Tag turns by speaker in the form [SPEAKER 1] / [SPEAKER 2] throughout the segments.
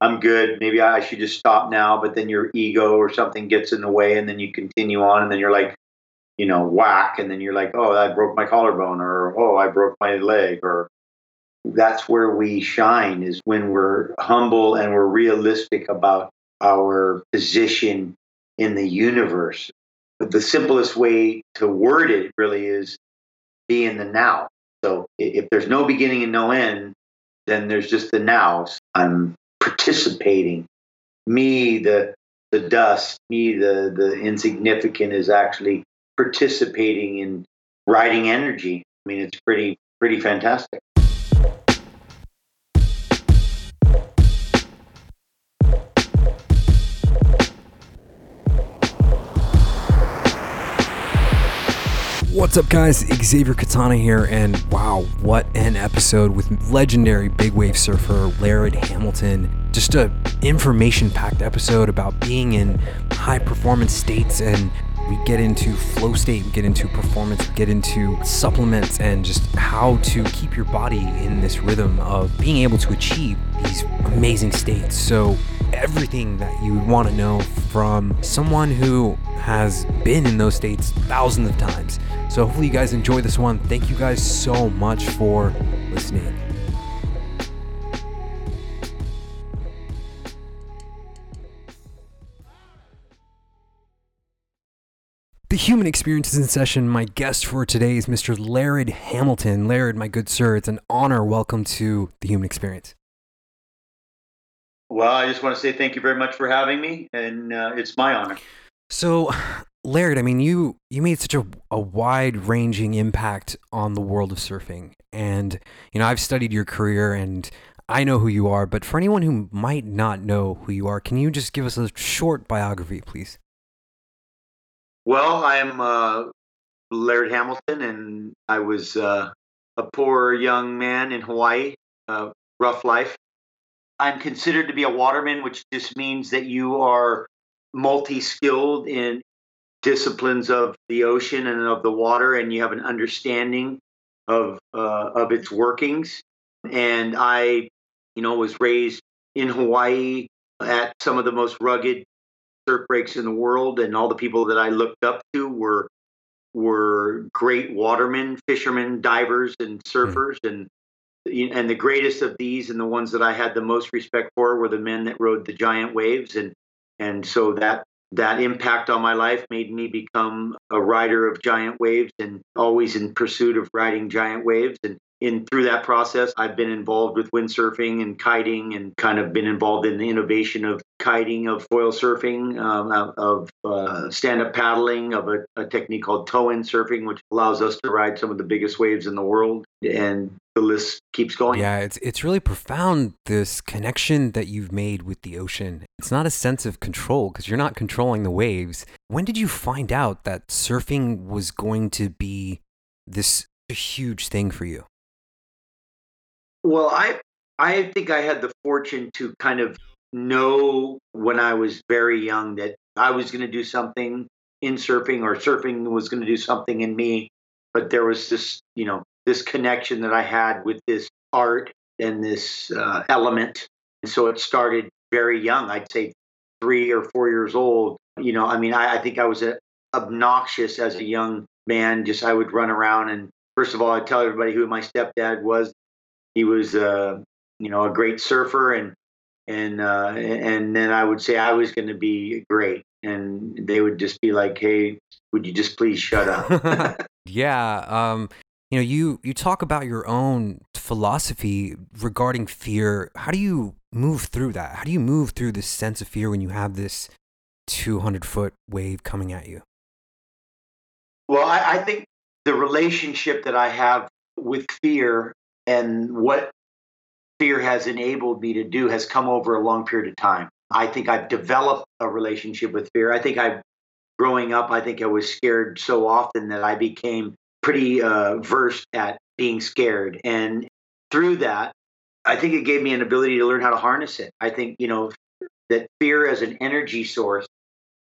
[SPEAKER 1] I'm good. Maybe I should just stop now. But then your ego or something gets in the way, and then you continue on, and then you're like, you know, whack, and then you're like, oh, I broke my collarbone, or oh, I broke my leg, or that's where we shine is when we're humble and we're realistic about our position in the universe. But the simplest way to word it really is be in the now. So if there's no beginning and no end, then there's just the now. I'm participating. Me, the the dust, me, the the insignificant, is actually participating in riding energy. I mean, it's pretty pretty fantastic.
[SPEAKER 2] What's up, guys? Xavier Katana here, and wow, what an episode with legendary big wave surfer Laird Hamilton. Just a information-packed episode about being in high performance states, and we get into flow state, we get into performance, we get into supplements, and just how to keep your body in this rhythm of being able to achieve these amazing states. So everything that you want to know from someone who has been in those states thousands of times. So hopefully you guys enjoy this one. Thank you guys so much for listening. The human experience is in session. My guest for today is Mr. Laird Hamilton. Laird, my good sir, it's an honor. Welcome to the human experience.
[SPEAKER 1] Well, I just want to say thank you very much for having me, and uh, it's my honor.
[SPEAKER 2] So, Laird, I mean, you you made such a, a wide ranging impact on the world of surfing, and you know I've studied your career and I know who you are. But for anyone who might not know who you are, can you just give us a short biography, please?
[SPEAKER 1] Well, I'm uh, Laird Hamilton, and I was uh, a poor young man in Hawaii, uh, rough life. I'm considered to be a waterman, which just means that you are multi skilled in disciplines of the ocean and of the water, and you have an understanding of uh, of its workings. And I, you know, was raised in Hawaii at some of the most rugged surf breaks in the world, and all the people that I looked up to were were great watermen, fishermen, divers, and surfers, and and the greatest of these and the ones that I had the most respect for were the men that rode the giant waves and and so that that impact on my life made me become a rider of giant waves and always in pursuit of riding giant waves. And in through that process i've been involved with windsurfing and kiting and kind of been involved in the innovation of kiting of foil surfing um, of uh, stand-up paddling of a, a technique called tow-in surfing which allows us to ride some of the biggest waves in the world. And the list keeps going.
[SPEAKER 2] Yeah it's it's really profound this connection that you've made with the ocean. It's not a sense of control because you're not controlling the waves. When did you find out that surfing was going to be this huge thing for you?
[SPEAKER 1] Well, I I think I had the fortune to kind of know when I was very young that I was going to do something in surfing or surfing was going to do something in me. But there was this, you know, this connection that I had with this art and this uh, element. And so it started very young. I'd say three or four years old. You know, I mean, I, I think I was a, obnoxious as a young man. Just I would run around and first of all, I'd tell everybody who my stepdad was he was uh, you know a great surfer and and uh, and then I would say I was going to be great, and they would just be like, "Hey, would you just please shut up?"
[SPEAKER 2] yeah, um, you know, you you talk about your own philosophy regarding fear. How do you move through that? How do you move through this sense of fear when you have this 200 foot wave coming at you?
[SPEAKER 1] Well, I, I think the relationship that I have with fear and what fear has enabled me to do has come over a long period of time. I think I've developed a relationship with fear. I think I, growing up, I think I was scared so often that I became pretty uh, versed at being scared. And through that, I think it gave me an ability to learn how to harness it. I think, you know, that fear as an energy source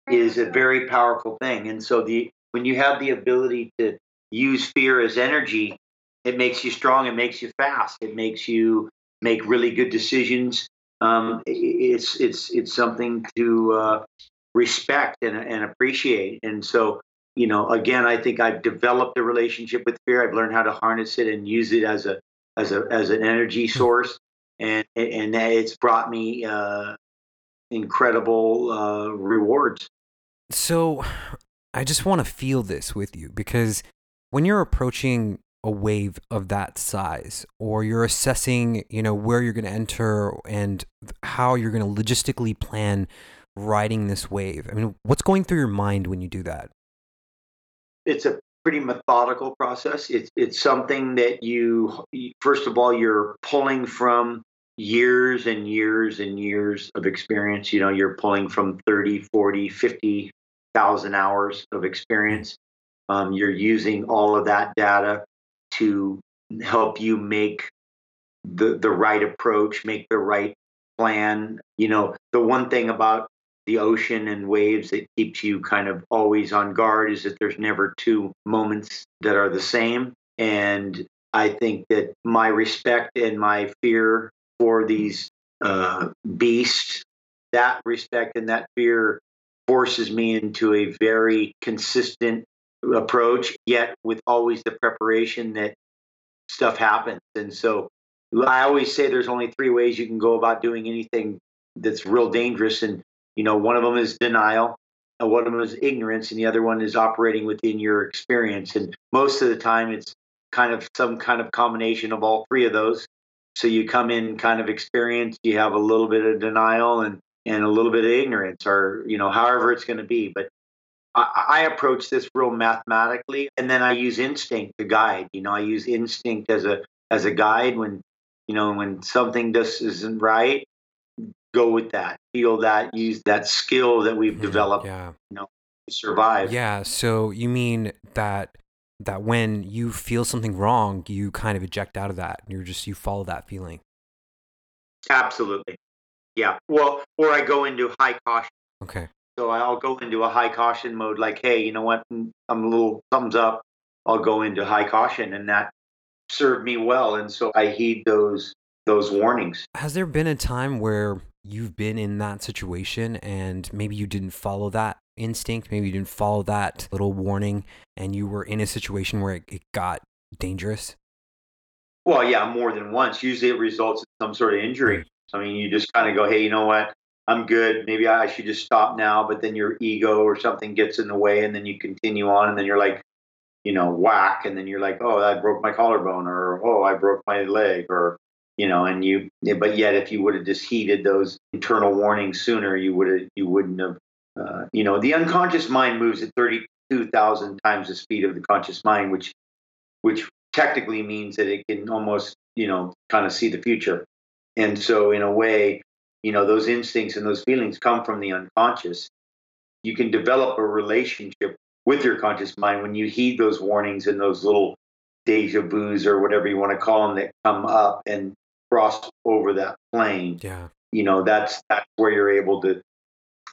[SPEAKER 1] is a very powerful thing. And so the when you have the ability to use fear as energy, it makes you strong, it makes you fast, it makes you make really good decisions. Um, it's it's it's something to uh, respect and, and appreciate. And so, you know, again, I think I've developed a relationship with fear. I've learned how to harness it and use it as a as a as an energy hmm. source, and and it's brought me uh, incredible uh, rewards.
[SPEAKER 2] So, I just want to feel this with you because when you're approaching a wave of that size or you're assessing you know where you're going to enter and how you're going to logistically plan riding this wave i mean what's going through your mind when you do that
[SPEAKER 1] it's a pretty methodical process. It's it's something that you first of all you're pulling from years and years and years of experience. You know you're pulling from 30 40 50,000 hours of experience. Um, you're using all of that data to help you make the the right approach, make the right plan. You know, the one thing about the ocean and waves that keeps you kind of always on guard is that there's never two moments that are the same. And I think that my respect and my fear for these uh, beasts, that respect and that fear forces me into a very consistent approach, yet with always the preparation that stuff happens. And so I always say there's only three ways you can go about doing anything that's real dangerous. And, you know, one of them is denial, and one of them is ignorance, and the other one is operating within your experience. And most of the time, it's kind of some kind of combination of all three of those. So you come in kind of experienced, you have a little bit of denial and and a little bit of ignorance, or you know, however it's going to be. But I, I approach this real mathematically, and then I use instinct to guide. You know, I use instinct as a as a guide when you know when something just isn't right. Go with that, feel that, use that skill that we've mm-hmm. developed. Yeah. You know, to survive.
[SPEAKER 2] Yeah. So you mean that that when you feel something wrong, you kind of eject out of that. You're just you follow that feeling.
[SPEAKER 1] Absolutely. Yeah. Well, or I go into high caution.
[SPEAKER 2] Okay.
[SPEAKER 1] So I'll go into a high caution mode, like, hey, you know what? Mm, I'm a little thumbs up. I'll go into high caution, and that served me well. And so I heed those those warnings.
[SPEAKER 2] Has there been a time where you've been in that situation and maybe you didn't follow that instinct, maybe you didn't follow that little warning, and you were in a situation where it, it got dangerous?
[SPEAKER 1] Well, yeah, more than once. Usually it results in some sort of injury. I mean, you just kind of go, hey, you know what? I'm good. Maybe I should just stop now. But then your ego or something gets in the way, and then you continue on, and then you're like, you know, whack, and then you're like, oh, I broke my collarbone, or oh, I broke my leg, or you know, and you. But yet, if you would have just heeded those internal warnings sooner, you would have, you wouldn't have. Uh, you know, the unconscious mind moves at thirty-two thousand times the speed of the conscious mind, which, which technically means that it can almost, you know, kind of see the future. And so, in a way, you know those instincts and those feelings come from the unconscious you can develop a relationship with your conscious mind when you heed those warnings and those little deja vus or whatever you want to call them that come up and cross over that plane
[SPEAKER 2] yeah
[SPEAKER 1] you know that's that's where you're able to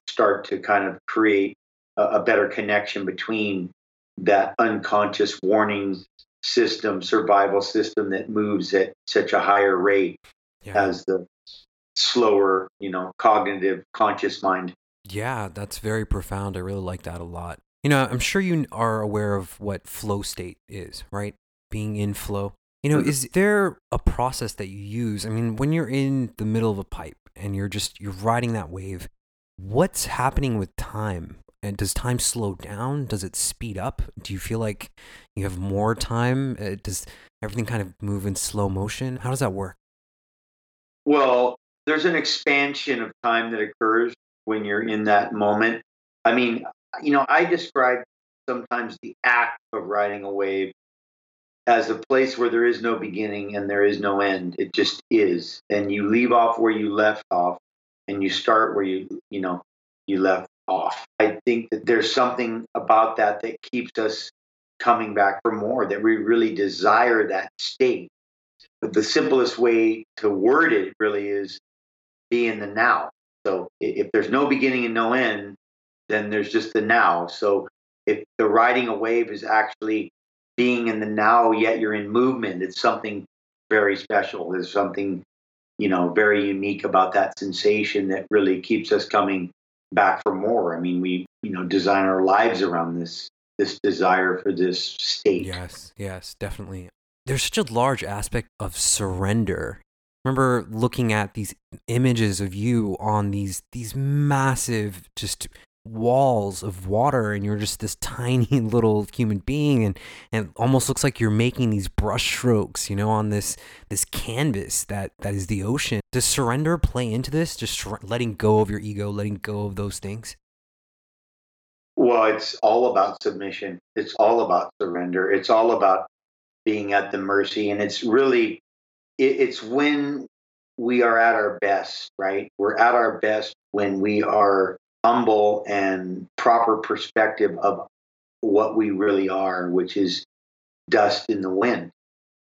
[SPEAKER 1] start to kind of create a, a better connection between that unconscious warning system survival system that moves at such a higher rate yeah. as the slower, you know, cognitive, conscious mind.
[SPEAKER 2] Yeah, that's very profound. I really like that a lot. You know, I'm sure you are aware of what flow state is, right? Being in flow. You know, is there a process that you use? I mean, when you're in the middle of a pipe and you're just you're riding that wave, what's happening with time? And does time slow down? Does it speed up? Do you feel like you have more time? Uh, does everything kind of move in slow motion? How does that work?
[SPEAKER 1] Well, there's an expansion of time that occurs when you're in that moment. I mean, you know, I describe sometimes the act of riding a wave as a place where there is no beginning and there is no end. It just is. And you leave off where you left off and you start where you, you know, you left off. I think that there's something about that that keeps us coming back for more, that we really desire that state. But the simplest way to word it really is be in the now. So if there's no beginning and no end, then there's just the now. So if the riding a wave is actually being in the now, yet you're in movement, it's something very special. There's something, you know, very unique about that sensation that really keeps us coming back for more. I mean, we, you know, design our lives around this this desire for this state.
[SPEAKER 2] Yes, yes, definitely. There's such a large aspect of surrender. remember looking at these images of you on these these massive just walls of water and you're just this tiny little human being and and it almost looks like you're making these brush strokes you know on this this canvas that that is the ocean. Does surrender play into this? Just letting go of your ego letting go of those things?
[SPEAKER 1] Well it's all about submission. It's all about surrender. It's all about being at the mercy and it's really it, it's when we are at our best right? We're at our best when we are humble and proper perspective of what we really are, which is dust in the wind.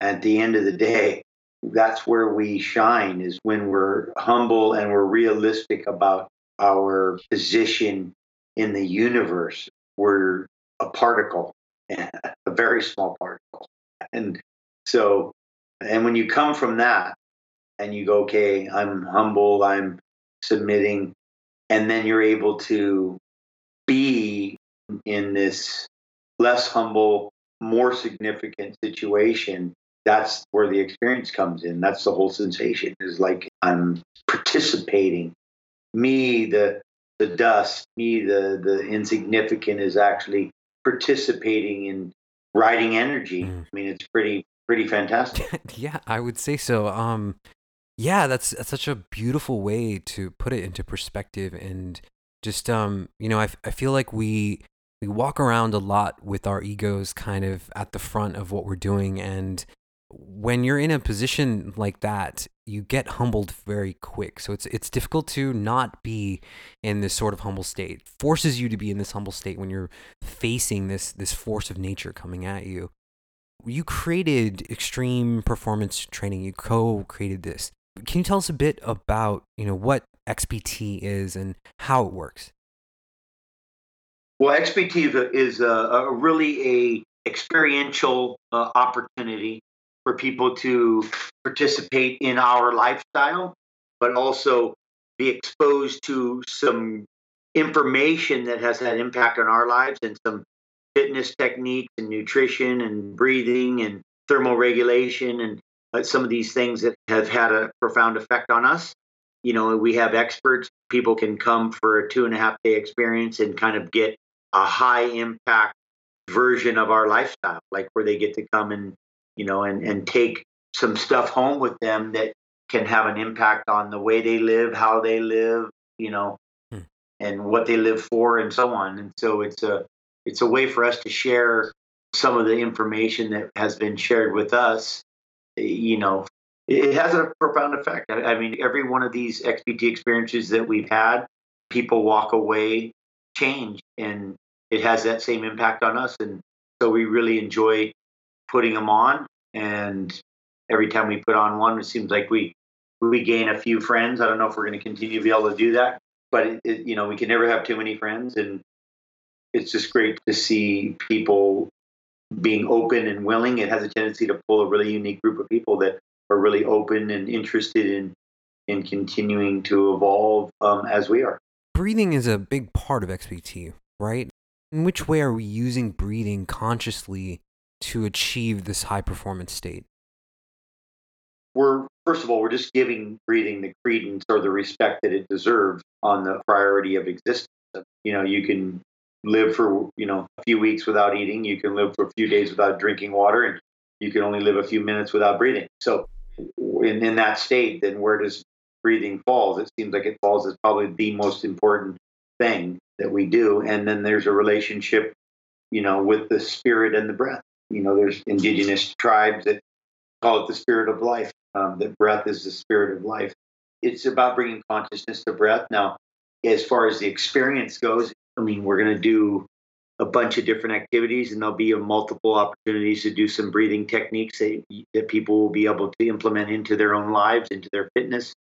[SPEAKER 1] At the end of the mm-hmm. day, that's where we shine is when we're humble and we're realistic about our position in the universe. We're a particle, a very small particle. And so, and when you come from that and you go, okay, I'm humble, I'm submitting, and then you're able to be in this less humble more significant situation that's where the experience comes in. That's the whole sensation is like i'm participating. Me the the dust me the the insignificant is actually participating in riding energy. Mm. i mean it's pretty pretty fantastic.
[SPEAKER 2] Yeah i would say so. Um yeah, that's that's such a beautiful way to put it into perspective and just um you know I, I feel like we we walk around a lot with our egos kind of at the front of what we're doing. And when you're in a position like that you get humbled very quick. So it's it's difficult to not be in this sort of humble state. It forces you to be in this humble state when you're facing this this force of nature coming at you. You created extreme performance training. You co-created this can you tell us a bit about you know what XPT is and how it works?
[SPEAKER 1] Well, XPT is a, a really a experiential uh, opportunity for people to participate in our lifestyle, but also be exposed to some information that has had impact on our lives and some fitness techniques and nutrition and breathing and thermal regulation and some of these things that have had a profound effect on us. You know, we have experts. People can come for a two and a half day experience and kind of get a high impact version of our lifestyle, like where they get to come and, you know, and, and take some stuff home with them that can have an impact on the way they live, how they live, you know, hmm. and what they live for and so on. And so it's a, it's a way for us to share some of the information that has been shared with us you know, it has a profound effect. I, mean, every one of these XPT experiences that we've had, people walk away changed, and it has that same impact on us. And so we really enjoy putting them on. And every time we put on one, it seems like we we gain a few friends. I don't know if we're going to continue to be able to do that, but it, it, you know, we can never have too many friends, and it's just great to see people being open and willing, it has a tendency to pull a really unique group of people that are really open and interested in in continuing to evolve um, as we are.
[SPEAKER 2] Breathing is a big part of XPT, right? In which way are we using breathing consciously to achieve this high performance state?
[SPEAKER 1] We're first of all, we're just giving breathing the credence or the respect that it deserves on the priority of existence. You know, you can live for you know a few weeks without eating you can live for a few days without drinking water and you can only live a few minutes without breathing so in, in that state then where does breathing falls it seems like it falls as probably the most important thing that we do and then there's a relationship you know with the spirit and the breath you know, there's indigenous tribes that call it the spirit of life. Um, that breath is the spirit of life. It's about bringing consciousness to breath. Now, as far as the experience goes, I mean, we're going to do a bunch of different activities, and there'll be multiple opportunities to do some breathing techniques that, that people will be able to implement into their own lives, into their fitness.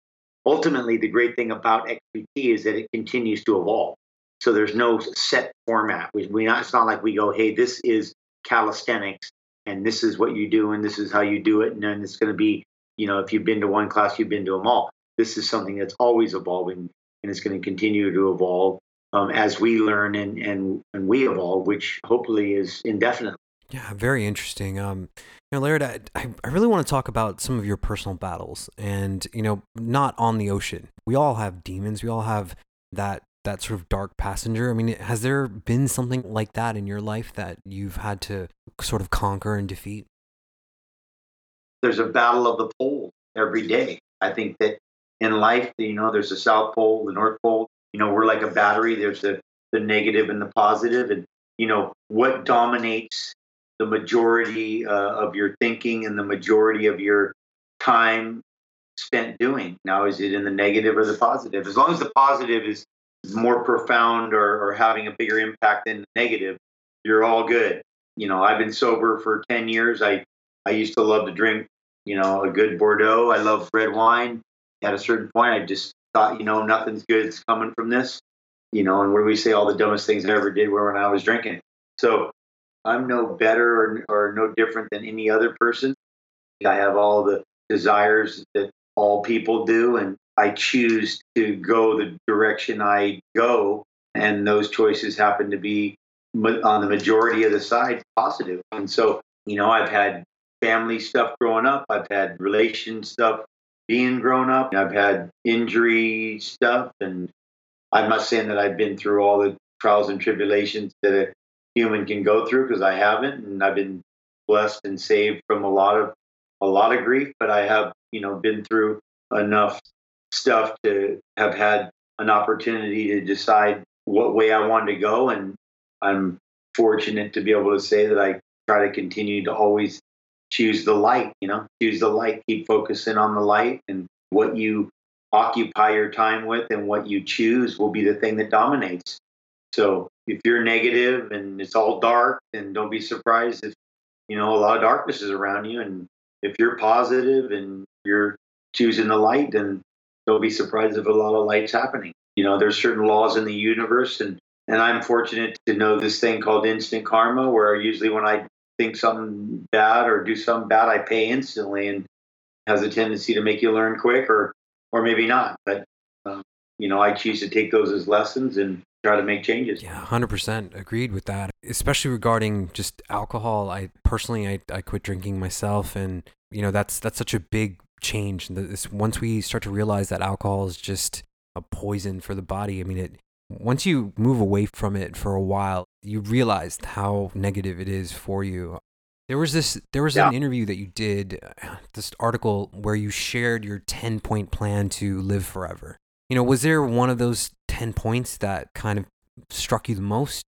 [SPEAKER 1] Ultimately, the great thing about XPT is that it continues to evolve. So there's no set format. We, we not, it's not like we go, hey, this is calisthenics, and this is what you do, and this is how you do it, and then it's going to be, you know, if you've been to one class, you've been to them all. This is something that's always evolving, and it's going to continue to evolve um, as we learn and, and, and we evolve, which hopefully is indefinite.
[SPEAKER 2] Yeah, very interesting. Um, you know, Laird, I, I really want to talk about some of your personal battles and, you know, not on the ocean. We all have demons. We all have that that sort of dark passenger. I mean, has there been something like that in your life that you've had to sort of conquer and defeat?
[SPEAKER 1] There's a battle of the poles every day. I think that in life, you know, there's the South Pole, the North Pole, you know we're like a battery there's the the negative and the positive and you know what dominates the majority uh, of your thinking and the majority of your time spent doing? Now is it in the negative or the positive? As long as the positive is more profound or, or having a bigger impact than the negative you're all good. You know i've been sober for 10 years. I i used to love to drink you know a good bordeaux. I love red wine. At a certain point i just thought, you know, nothing's good is coming from this, you know, and what do we say? All the dumbest things I ever did were when I was drinking. So I'm no better or, or no different than any other person. I have all the desires that all people do, and I choose to go the direction I go. And those choices happen to be on the majority of the side positive. And so, you know, I've had family stuff growing up, I've had relation stuff being grown up. I've had injury stuff, and I'm not saying that I've been through all the trials and tribulations that a human can go through because I haven't, and I've been blessed and saved from a lot of a lot of grief. But I have, you know, been through enough stuff to have had an opportunity to decide what way I wanted to go, and I'm fortunate to be able to say that I try to continue to always choose the light, you know, choose the light, keep focusing on the light and what you occupy your time with and what you choose will be the thing that dominates. So if you're negative and it's all dark, then don't be surprised if, you know, a lot of darkness is around you. And if you're positive and you're choosing the light, then don't be surprised if a lot of light's happening. You know, there's certain laws in the universe and and I'm fortunate to know this thing called instant karma, where usually when I think something bad or do something bad, I pay instantly and has a tendency to make you learn quick or or maybe not. But um, you know, I choose to take those as lessons and try to make changes.
[SPEAKER 2] Yeah, hundred percent agreed with that. Especially regarding just alcohol. I personally, I, I quit drinking myself, and you know that's that's such a big change. This once we start to realize that alcohol is just a poison for the body. I mean, it once you move away from it for a while, you realized how negative it is for you. There was this there was yeah. an interview that you did uh, this article where you shared your 10 point plan to live forever. You know, was there one of those 10 points that kind of struck you the most?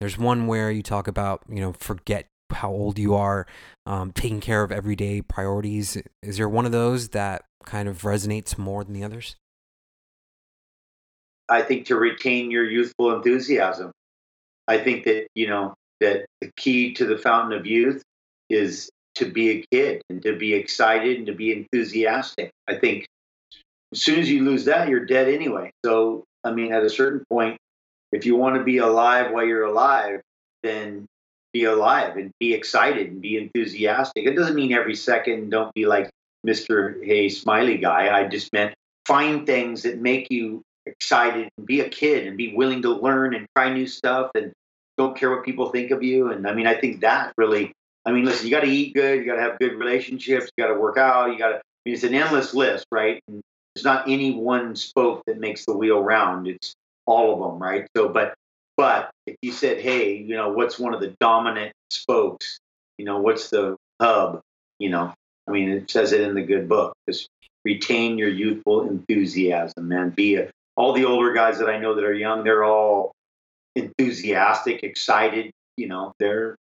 [SPEAKER 2] There's one where you talk about, you know, forget how old you are, um, taking care of everyday priorities. Is there one of those that kind of resonates more than the others?
[SPEAKER 1] I think to retain your youthful enthusiasm. I think that, you know, that the key to the fountain of youth is to be a kid and to be excited and to be enthusiastic. I think as soon as you lose that, you're dead anyway. So, I mean, at a certain point, if you want to be alive while you're alive, then be alive and be excited and be enthusiastic. It doesn't mean every second don't be like Mr. Hey Smiley guy. I just meant find things that make you excited and be a kid and be willing to learn and try new stuff and don't care what people think of you. And I mean, I think that really, I mean, listen, you got to eat good, you got to have good relationships, you got to work out, you got to, I mean, it's an endless list, right? And there's not any one spoke that makes the wheel round. It's all of them, right? So, but, but if you said, hey, you know, what's one of the dominant spokes? You know, what's the hub? You know, I mean, it says it in the good book. Just retain your youthful enthusiasm, man. Be a all the older guys that I know that are young, they're all enthusiastic, excited. You know, they're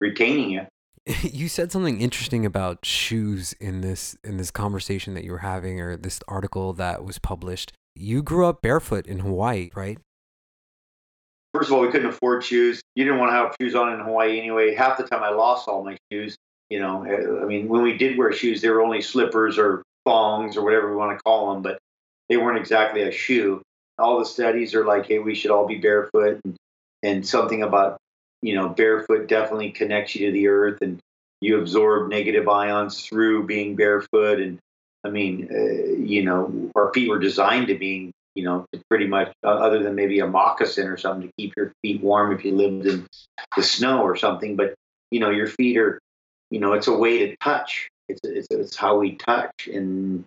[SPEAKER 1] retaining it.
[SPEAKER 2] you said something interesting about shoes in this in this conversation that you were having or this article that was published. You grew up barefoot in Hawaii, right?
[SPEAKER 1] First of all, we couldn't afford shoes. You didn't want to have shoes on in Hawaii anyway. Half the time I lost all my shoes. You know, eh, I mean, when we did wear shoes, they were only slippers or thongs or whatever we want to call them, but they weren't exactly a shoe. All the studies are like, hey, we should all be barefoot, and, and something about you know barefoot definitely connects you to the earth, and you absorb negative ions through being barefoot. And I mean, uh, you know, our feet were designed to be, you know, pretty much uh, other than maybe a moccasin or something to keep your feet warm if you lived in the snow or something. But you know, your feet are, you know, it's a way to touch. It's it's, it's how we touch, and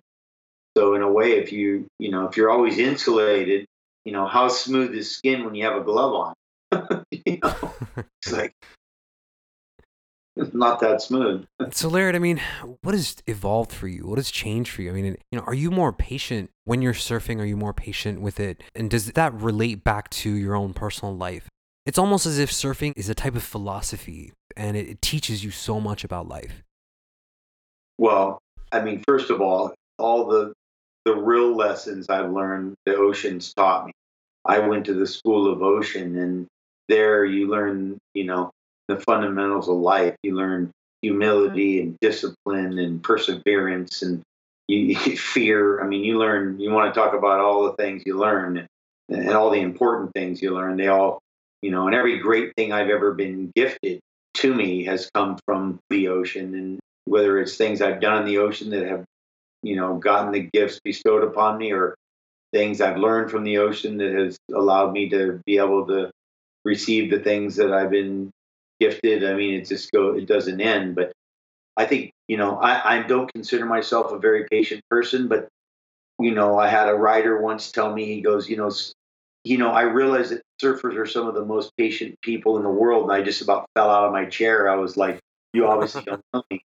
[SPEAKER 1] so in a way, if you you know if you're always insulated, you know how smooth is skin when you have a glove on? you know, it's like it's not that smooth.
[SPEAKER 2] so, Laird, I mean, what has evolved for you? What has changed for you? I mean, you know, are you more patient when you're surfing? Are you more patient with it? And does that relate back to your own personal life? It's almost as if surfing is a type of philosophy and it, it teaches you so much about life.
[SPEAKER 1] Well, I mean, first of all, all the the real lessons I've learned, the oceans taught me. I went to the School of Ocean, and there you learn, you know, the fundamentals of life. You learn humility mm-hmm. and discipline and perseverance and you, fear. I mean, you learn. You want to talk about all the things you learn and all the important things you learn. They all, you know, and every great thing I've ever been gifted to me has come from the ocean, and whether it's things I've done in the ocean that have you know, gotten the gifts bestowed upon me or things I've learned from the ocean that has allowed me to be able to receive the things that I've been gifted. I mean, it just go, it doesn't end. But I think, you know, I, I don't consider myself a very patient person, but you know, I had a writer once tell me, he goes, you know, you know, I realize that surfers are some of the most patient people in the world. And I just about fell out of my chair. I was like, you obviously don't know me.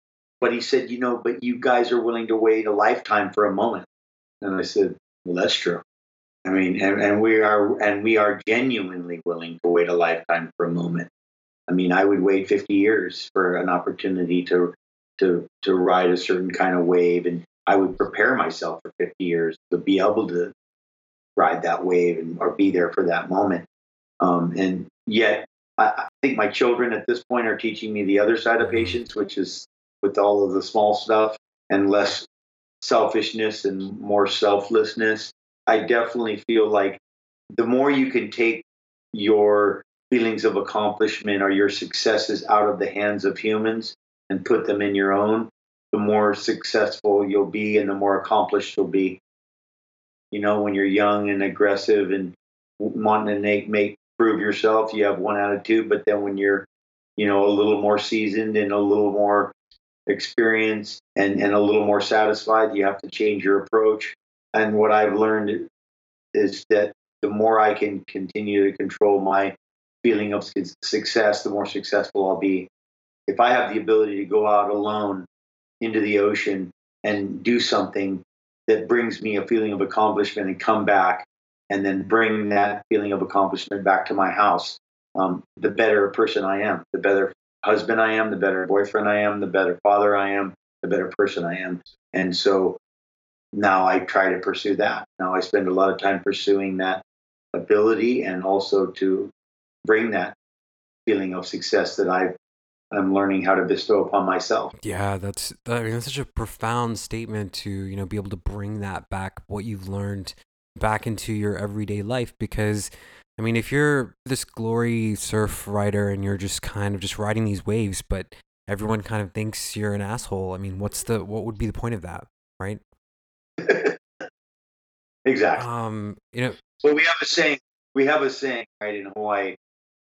[SPEAKER 1] But he said, you know, but you guys are willing to wait a lifetime for a moment. And I said, well, that's true. I mean, and, and we are, and we are genuinely willing to wait a lifetime for a moment. I mean, I would wait 50 years for an opportunity to, to, to ride a certain kind of wave. And I would prepare myself for 50 years to be able to ride that wave and, or be there for that moment. Um, and yet I, I think my children at this point are teaching me the other side of mm-hmm. patience, which is with all of the small stuff and less selfishness and more selflessness. I definitely feel like the more you can take your feelings of accomplishment or your successes out of the hands of humans and put them in your own, the more successful you'll be and the more accomplished you'll be. You know, when you're young and aggressive and wanting to make, make prove yourself, you have one attitude, but then when you're, you know, a little more seasoned and a little more experience and, and a little more satisfied, you have to change your approach. And what I've learned is that the more I can continue to control my feeling of success, the more successful I'll be. If I have the ability to go out alone into the ocean and do something that brings me a feeling of accomplishment and come back and then bring that feeling of accomplishment back to my house, um, the better a person I am, the better husband I am, the better boyfriend I am, the better father I am, the better person I am. And so now I try to pursue that. Now I spend a lot of time pursuing that ability and also to bring that feeling of success that I am learning how to bestow upon myself.
[SPEAKER 2] Yeah, that's I mean that's such a profound statement to, you know, be able to bring that back what you've learned back into your everyday life because I mean, if you're this glory surf rider and you're just kind of just riding these waves, but everyone kind of thinks you're an asshole, I mean, what's the what would be the point of that, right?
[SPEAKER 1] exactly.
[SPEAKER 2] Um, you know.
[SPEAKER 1] Well, we have a saying. We have a saying right in Hawaii.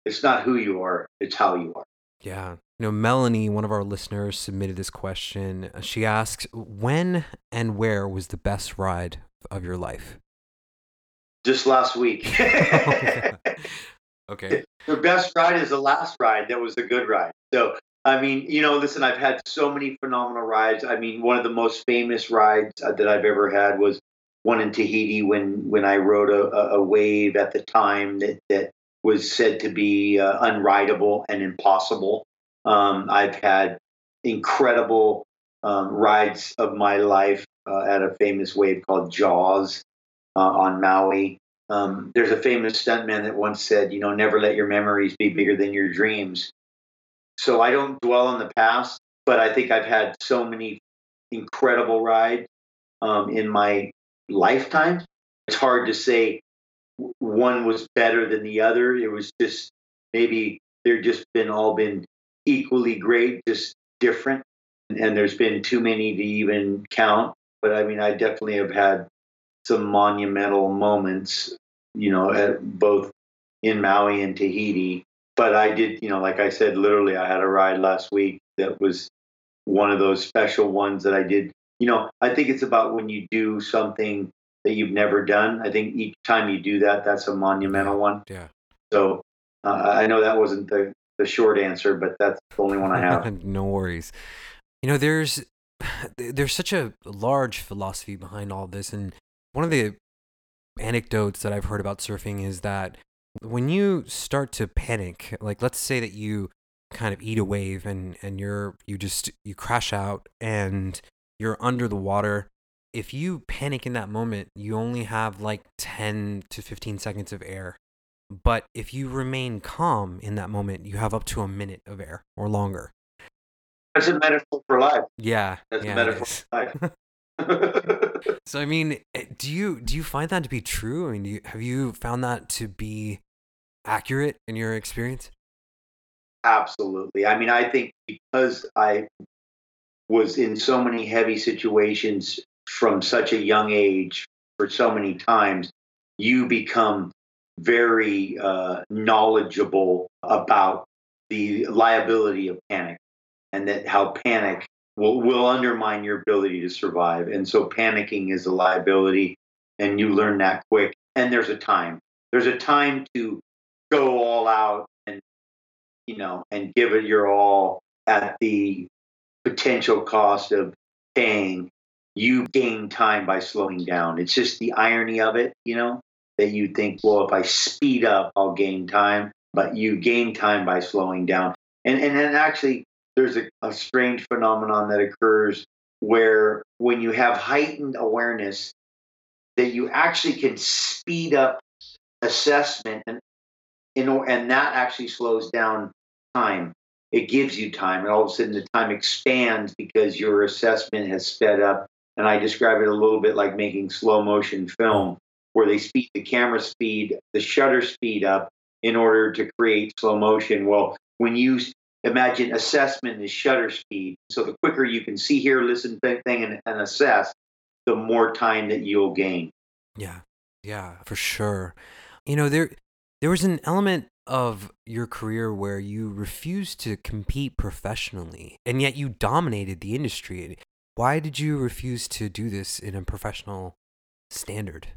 [SPEAKER 1] It's not who you are; it's how you are.
[SPEAKER 2] Yeah. You know, Melanie, one of our listeners, submitted this question. She asks, "When and where was the best ride of your life?"
[SPEAKER 1] Just last week.
[SPEAKER 2] okay.
[SPEAKER 1] The best ride is the last ride that was a good ride. So, I mean, you know, listen, I've had so many phenomenal rides. I mean, one of the most famous rides uh, that I've ever had was one in Tahiti when when I rode a, a wave at the time that that was said to be uh, unrideable and impossible. Um, I've had incredible um, rides of my life uh, at a famous wave called Jaws uh, on Maui. Um, there's a famous stuntman that once said, you know, never let your memories be bigger than your dreams. So I don't dwell on the past, but I think I've had so many incredible rides um, in my lifetime. It's hard to say one was better than the other. It was just maybe they're just been all been equally great, just different. And there's been too many to even count. But I mean, I definitely have had some monumental moments, you know, at both in Maui and Tahiti. But I did, you know, like I said, literally, I had a ride last week that was one of those special ones that I did. You know, I think it's about when you do something that you've never done. I think each time you do that, that's a monumental one.
[SPEAKER 2] Yeah.
[SPEAKER 1] So uh, I know that wasn't the, the short answer, but that's the only one I have.
[SPEAKER 2] no worries. You know, there's there's such a large philosophy behind all this, and one of the anecdotes that I've heard about surfing is that when you start to panic, like let's say that you kind of eat a wave and and you're you just you crash out and you're under the water if you panic in that moment you only have like 10 to 15 seconds of air. But if you remain calm in that moment you have up to a minute of air or longer.
[SPEAKER 1] That's a metaphor for life.
[SPEAKER 2] Yeah
[SPEAKER 1] that's
[SPEAKER 2] yeah,
[SPEAKER 1] a metaphor for life
[SPEAKER 2] so i mean eh, do you do you find that to be true i mean you, have you found that to be accurate in your experience
[SPEAKER 1] Absolutely. I mean, I think because I was in so many heavy situations from such a young age for so many times, you become very uh, knowledgeable about the liability of panic and that how panic will, will undermine your ability to survive. And so panicking is a liability, and you learn that quick. And there's a time. There's a time to go all out and you know, and give it your all at the potential cost of paying, you gain time by slowing down. It's just the irony of it, you know, that you think, well, if I speed up, I'll gain time, but you gain time by slowing down. And and then actually, there's a, a strange phenomenon that occurs where when you have heightened awareness, that you actually can speed up assessment and and that actually slows down time. It gives you time, and all of a sudden the time expands because your assessment has sped up. And I describe it a little bit like making slow motion film, where they speed the camera speed, the shutter speed up in order to create slow motion. Well, when you imagine assessment is shutter speed, so the quicker you can see, hear, listen, thing, and, and assess, the more time that you'll gain.
[SPEAKER 2] Yeah, yeah, for sure. You know, there there was an element of your career where you refused to compete professionally and yet you dominated the industry. Why did you refuse to do this in a professional standard?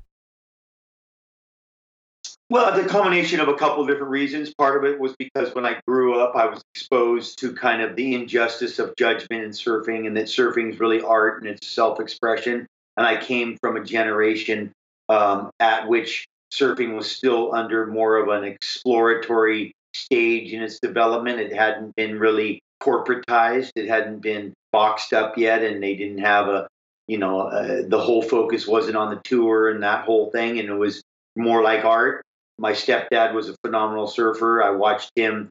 [SPEAKER 1] Well, the combination of a couple of different reasons. Part of it was because when I grew up, I was exposed to kind of the injustice of judgment in surfing, and that surfing is really art and it's self expression. And I came from a generation um, at which surfing was still under more of an exploratory stage in its development. It hadn't been really corporatized. It hadn't been boxed up yet, and they didn't have a, you know, uh, the whole focus wasn't on the tour and that whole thing, and it was more like art. My stepdad was a phenomenal surfer. I watched him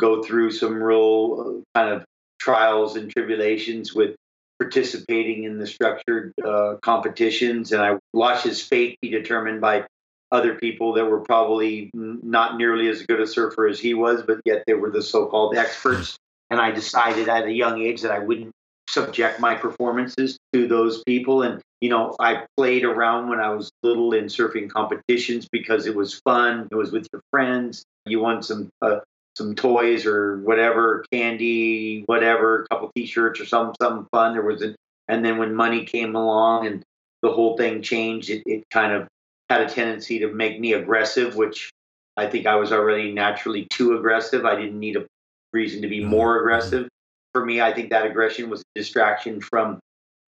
[SPEAKER 1] go through some real uh, kind of trials and tribulations with participating in the structured uh, competitions, and I watched his fate be determined by other people that were probably not nearly as good a surfer as he was, but yet they were the so-called experts. And I decided at a young age that I wouldn't subject my performances to those people. And you know, I played around when I was little in surfing competitions because it was fun. It was with your friends. You won some uh, some toys or whatever, candy, whatever, a couple T-shirts or something, something fun. There was an, and then when money came along and the whole thing changed, it, it kind of had a tendency to make me aggressive, which I think I was already naturally too aggressive. I didn't need a reason to be mm-hmm. more aggressive. For me, I think that aggression was a distraction from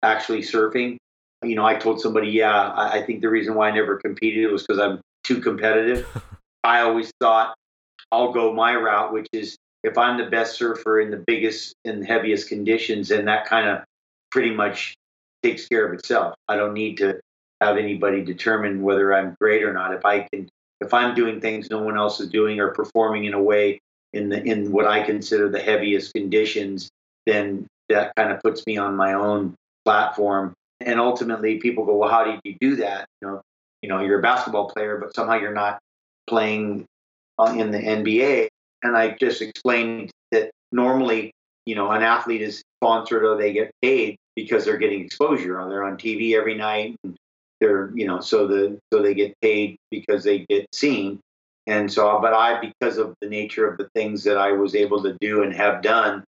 [SPEAKER 1] actually surfing. You know, I told somebody, yeah, I, think the reason why I never competed was because I'm too competitive. I always thought I'll go my route, which is if I'm the best surfer in the biggest and heaviest conditions, then that kind of pretty much takes care of itself. I don't need to have anybody determine whether I'm great or not. If I can, if I'm doing things no one else is doing or performing in a way in the in what I consider the heaviest conditions, then that kind of puts me on my own platform. And ultimately, people go, "Well, how did you do that?" You know, you know, you're a basketball player, but somehow you're not playing uh, in the NBA. And I just explained that normally, you know, an athlete is sponsored or they get paid because they're getting exposure. They're on TV every night. And they're, you know, so the so they get paid because they get seen. And so, but I, because of the nature of the things that I was able to do and have done,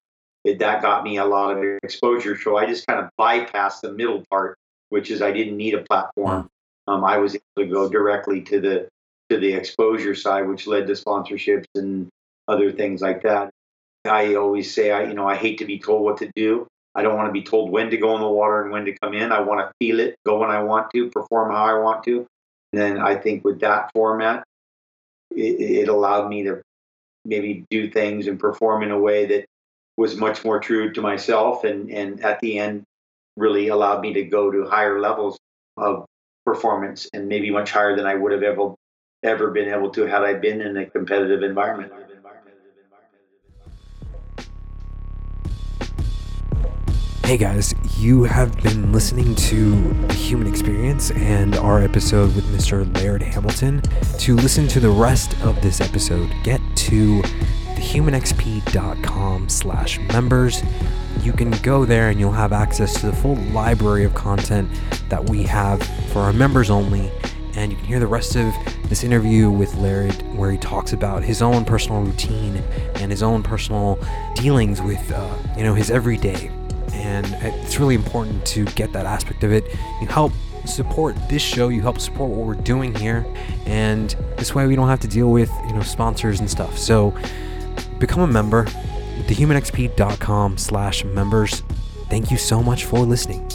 [SPEAKER 1] it, that got me a lot of exposure. So I just kind of bypassed the middle part, which is I didn't need a platform. Um, I was able to go directly to the to the exposure side, which led to sponsorships and other things like that. I always say, I you know, I hate to be told what to do. I don't want to be told when to go in the water and when to come in. I want to feel it, go when I want to, perform how I want to. And then I think with that format, it, it allowed me to maybe do things and perform in a way that was much more true to myself and, and at the end really allowed me to go to higher levels of performance and maybe much higher than I would have ever ever been able to had I been in a competitive environment.
[SPEAKER 2] Hey guys, you have been listening to Human Experience and our episode with Mr. Laird Hamilton. To listen to the rest of this episode, get to thehumanxp.com slash members. You can go there and you'll have access to the full library of content that we have for our members only. And you can hear the rest of this interview with Laird where he talks about his own personal routine and his own personal dealings with, uh, you know, his everyday and it's really important to get that aspect of it. You help support this show, you help support what we're doing here, and this way we don't have to deal with you know sponsors and stuff. So become a member, thehumanxp.com slash members. Thank you so much for listening.